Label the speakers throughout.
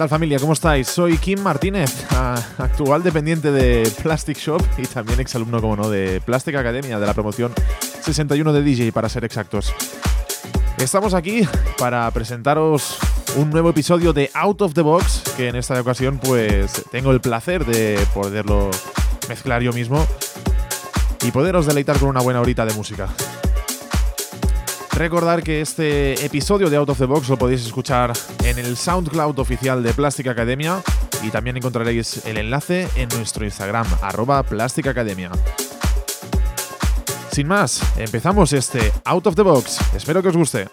Speaker 1: ¿Qué tal familia? ¿Cómo estáis? Soy Kim Martínez, actual dependiente de Plastic Shop y también exalumno, como no, de Plastic Academia, de la promoción 61 de DJ, para ser exactos. Estamos aquí para presentaros un nuevo episodio de Out of the Box, que en esta ocasión pues tengo el placer de poderlo mezclar yo mismo y poderos deleitar con una buena horita de música. Recordar que este episodio de Out of the Box lo podéis escuchar en el SoundCloud oficial de Plastic Academia y también encontraréis el enlace en nuestro Instagram, arroba Plastic Academia. Sin más, empezamos este Out of the Box. Espero que os guste.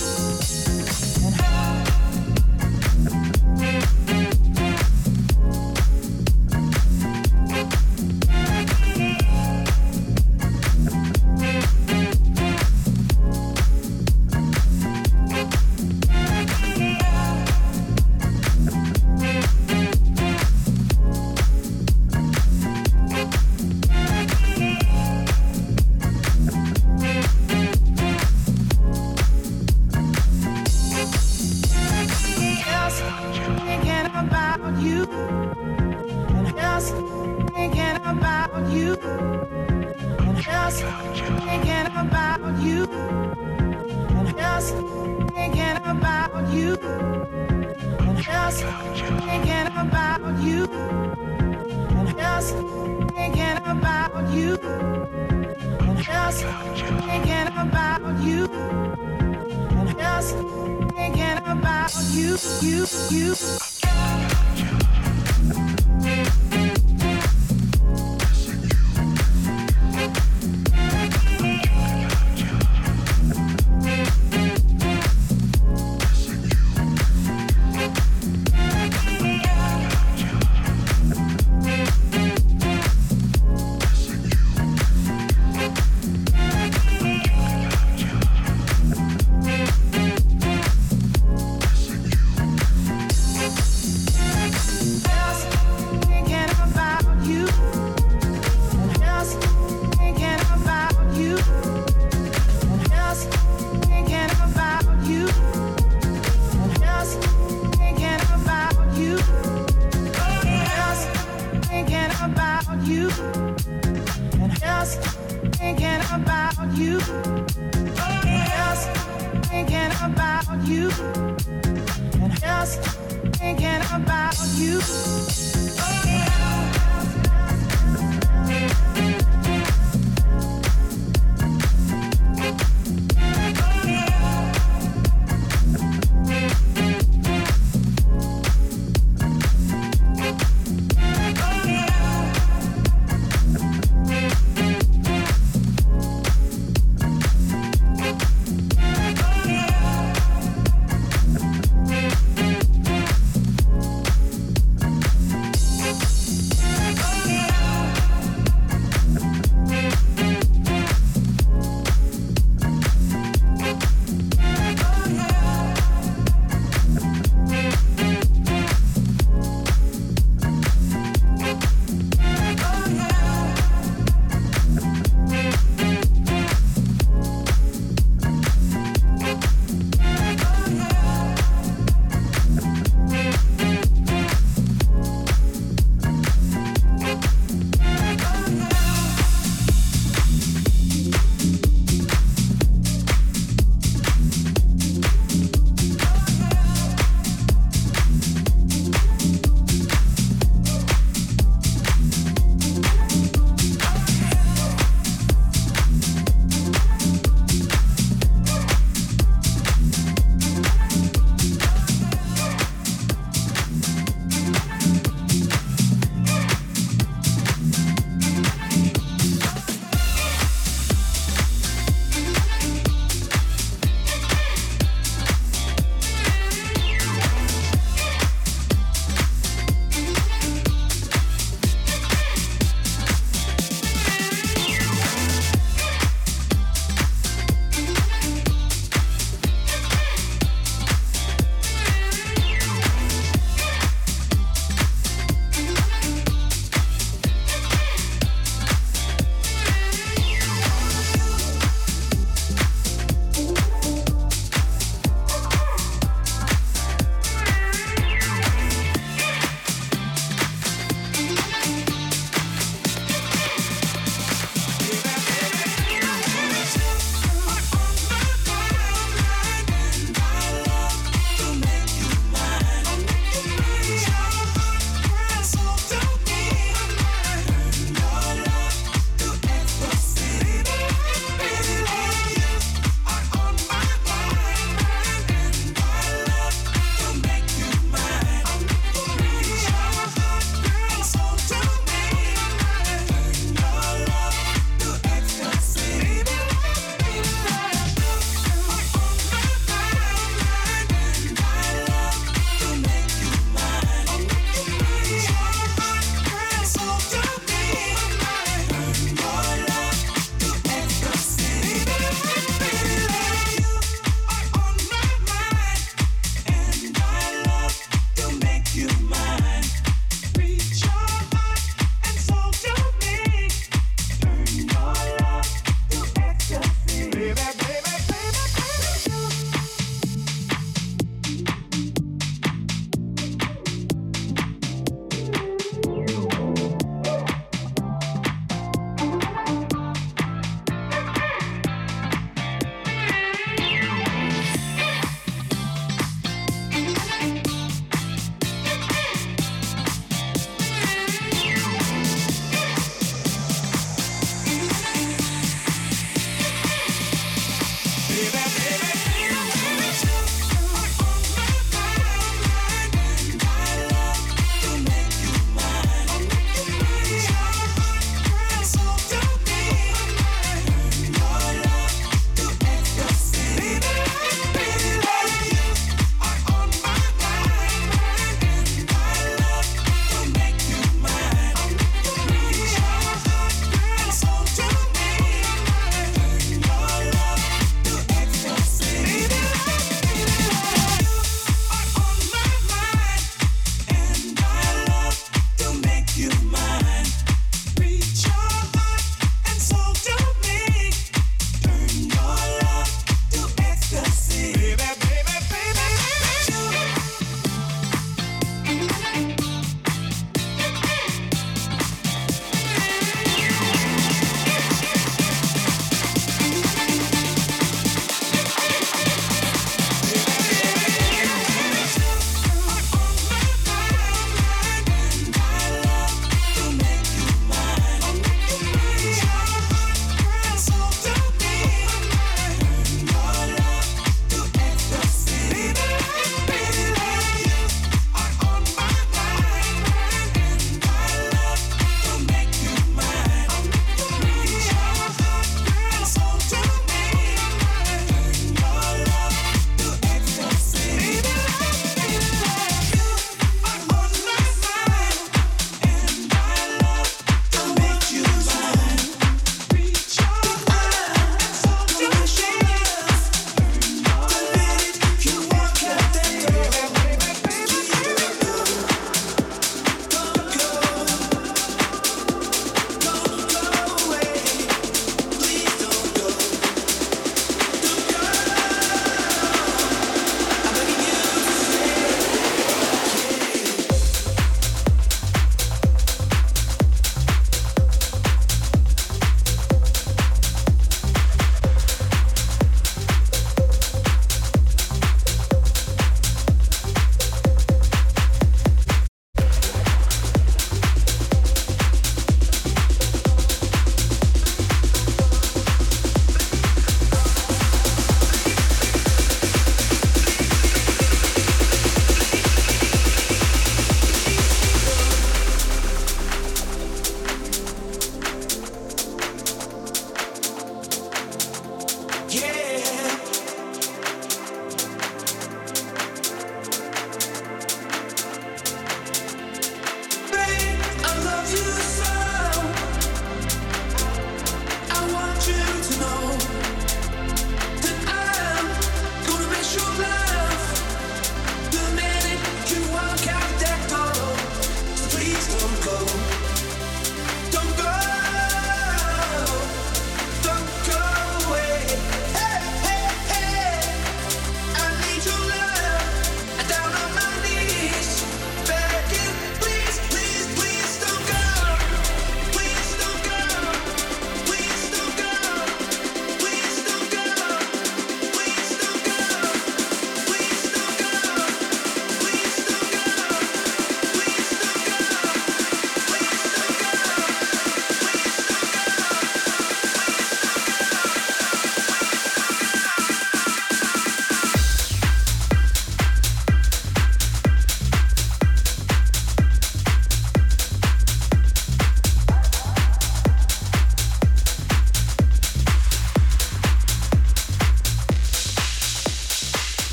Speaker 2: you. Just thinking about you. And just thinking about you.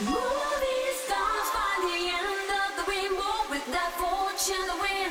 Speaker 3: Movie stars find the end of the rainbow with that fortune, the wind.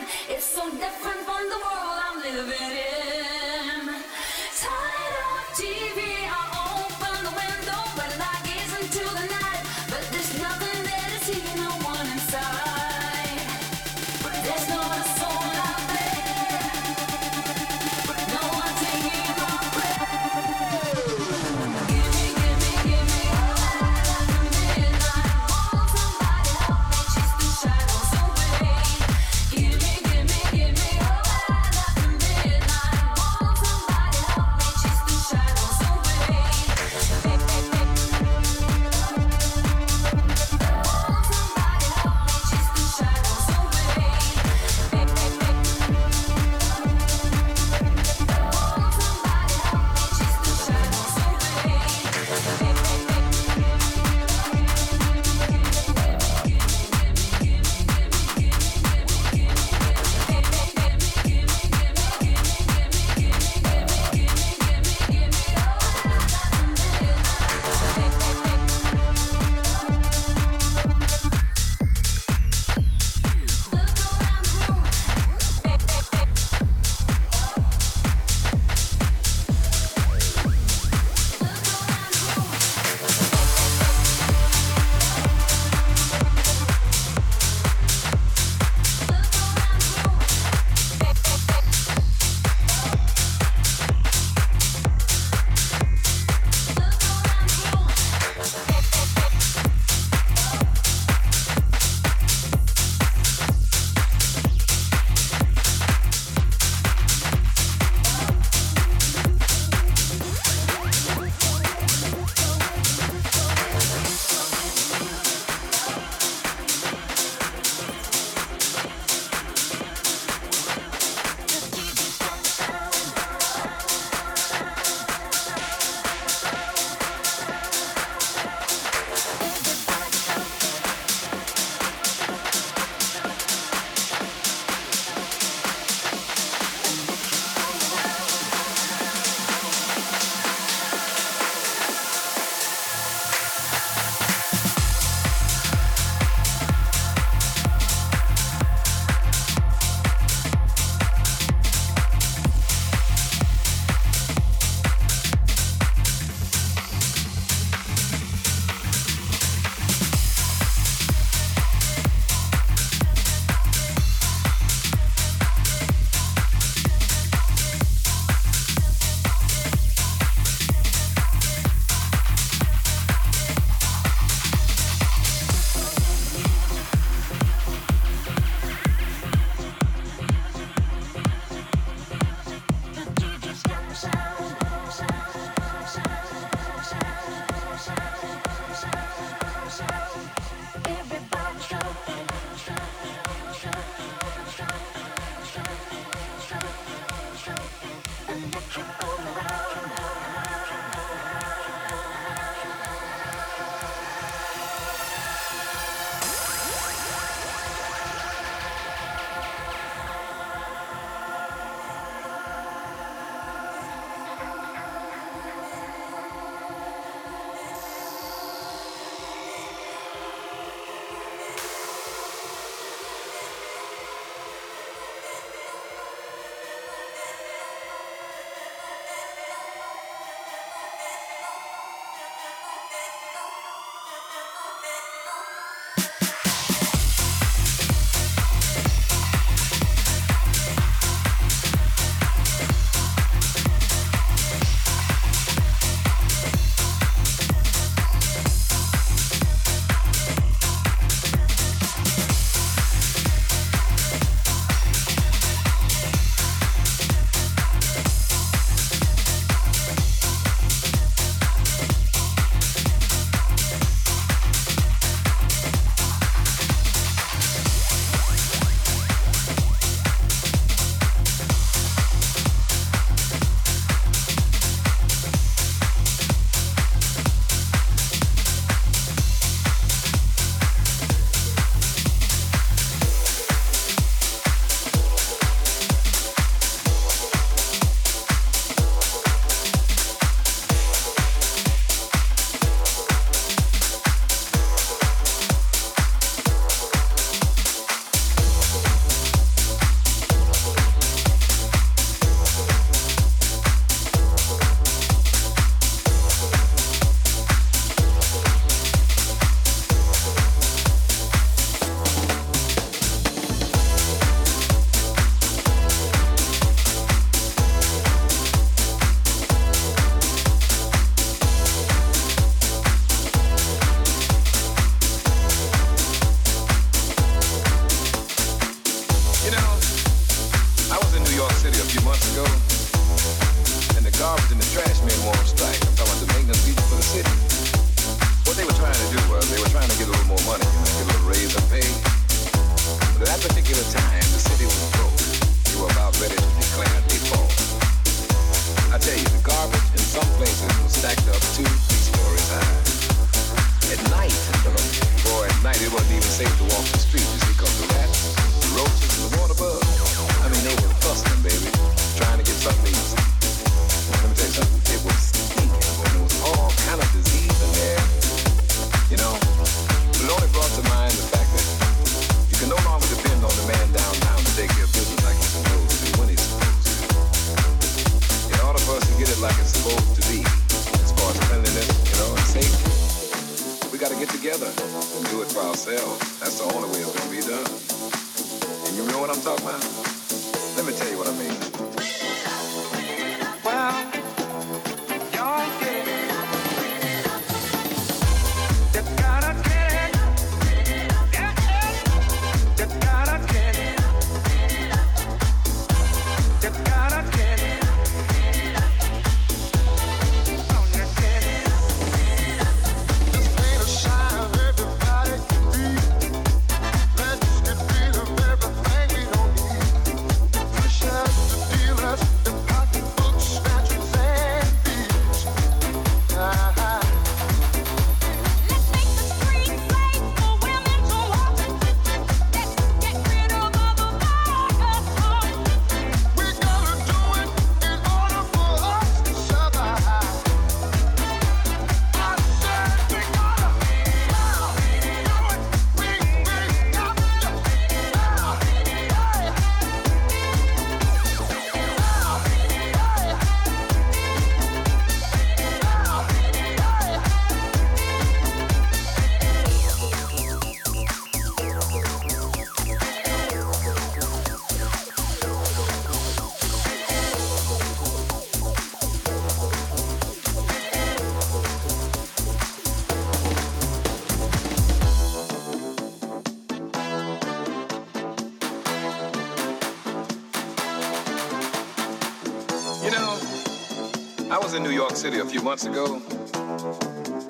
Speaker 4: City a few months ago,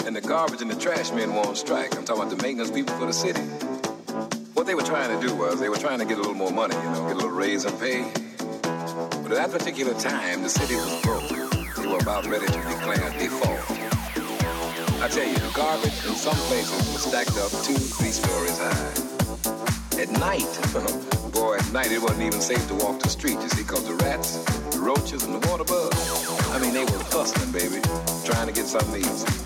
Speaker 4: and the garbage and the trash men were on strike. I'm talking about the maintenance people for the city. What they were trying to do was they were trying to get a little more money, you know, get a little raise in pay. But at that particular time, the city was broke. They were about ready to declare default. I tell you, the garbage in some places was stacked up two, three stories high. At night, boy, at night it wasn't even safe to walk the street, you see, because the rats, the roaches, and the water bugs I mean, they were hustling, baby, trying to get something easy.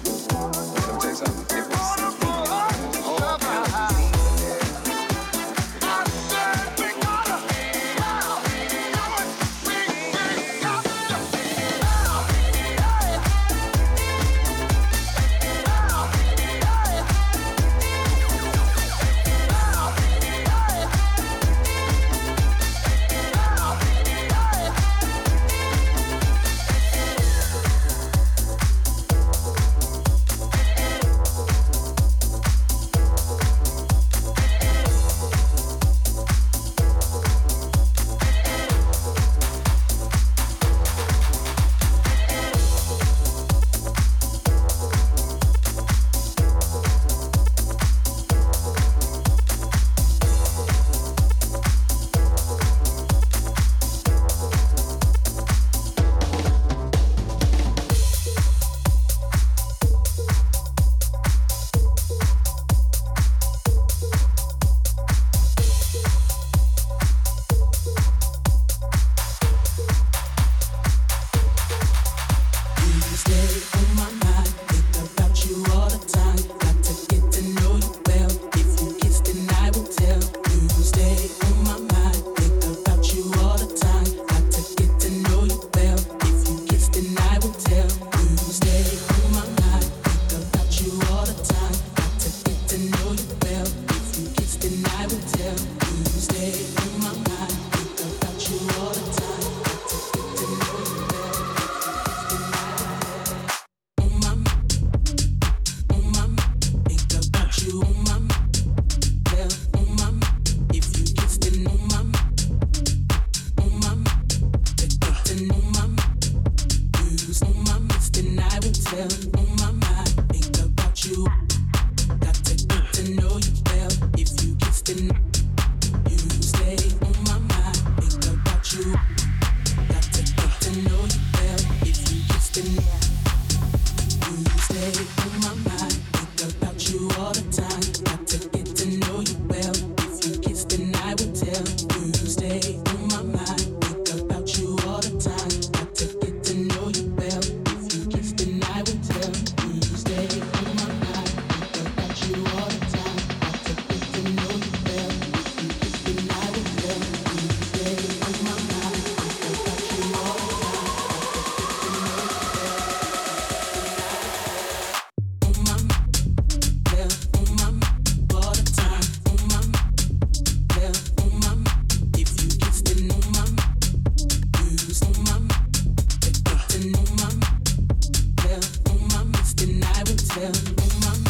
Speaker 5: myself on my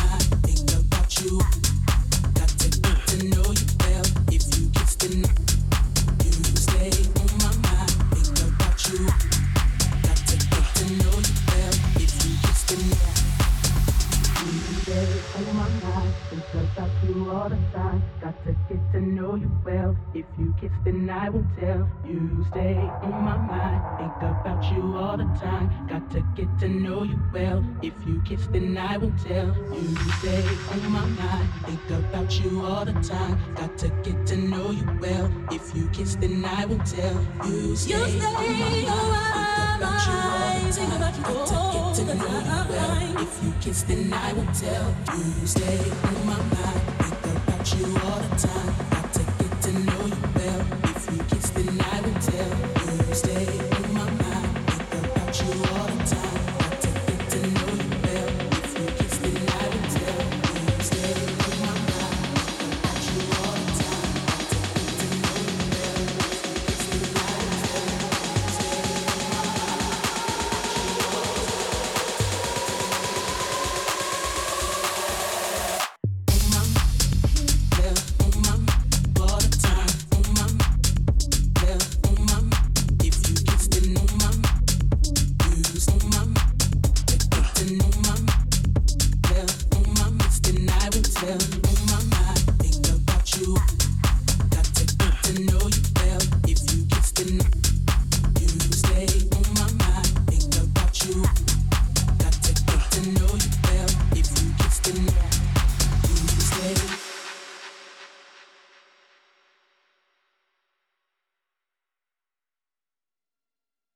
Speaker 5: know you well. If you kiss, then I won't tell. You stay on my mind. Think about you all the time. Got to get to know you well. If you kiss, then I won't tell. You stay on my mind. Think about you all the time. Got to get to know you well. If you kiss, then I won't tell. You
Speaker 6: stay, you stay on my mind. Think about you all the time. Got to get to know you well. If
Speaker 5: you kiss, then I won't tell. You stay on my mind.